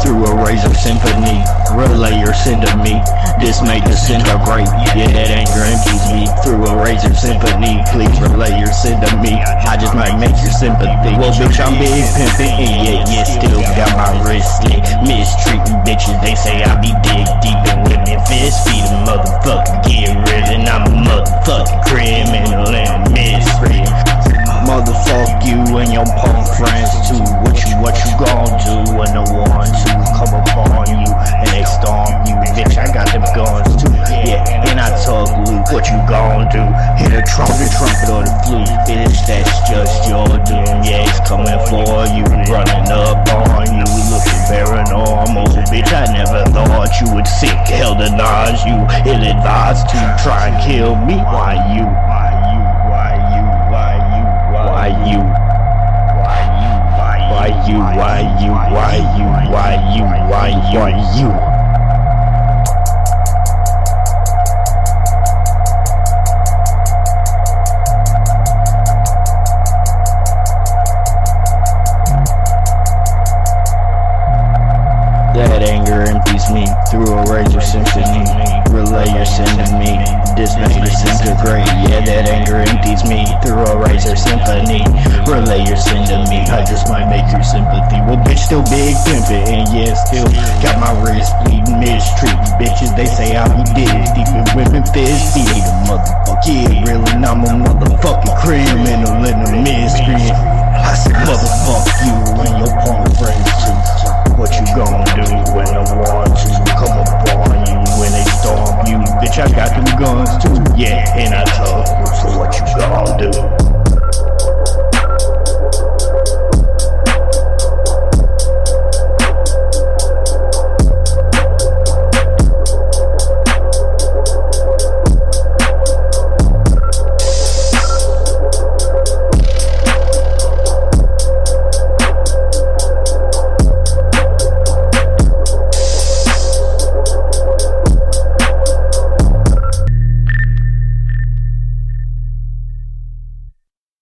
Through a razor symphony. Relay your sin to me. This the great. Yeah, that anger empties me through a razor symphony. Please relay your sin to me. I just might make your sympathy. Well, bitch, I'm big pimpin', and yeah, yeah, still got my wrist slit. Mistreating bitches, they say I be dig deep in women. Fist feed a motherfucker, get rid, and I'm a motherfucking criminal and miscreant. Motherfuck you and your punk friends too. What you, gon' do when the one two come upon you and they storm you? Bitch, I got them guns too. Yeah, and I talk loot. What you gon' do? Hit a trumpet, trumpet or the flute. Bitch, that's just your doom. Yeah, it's coming for you, running up on you, looking paranormal. Bitch, I never thought you would sick, hell denies you. Ill advised to try and kill me. Why you? you're you. That anger empties me through a razor symphony. Relay your sin to me. This made disintegrate. Yeah, that anger empties me through a razor symphony. Relay your sin to me. I just might make your sympathy. Well, bitch, still big pimpin', and yeah, still got my wrist bleeding. Mistreating bitches. They say I be dead. Deep in women fist feed a motherfucker. Yeah, really, I'm a motherfucking criminal in a miscreant. I said, motherfuck you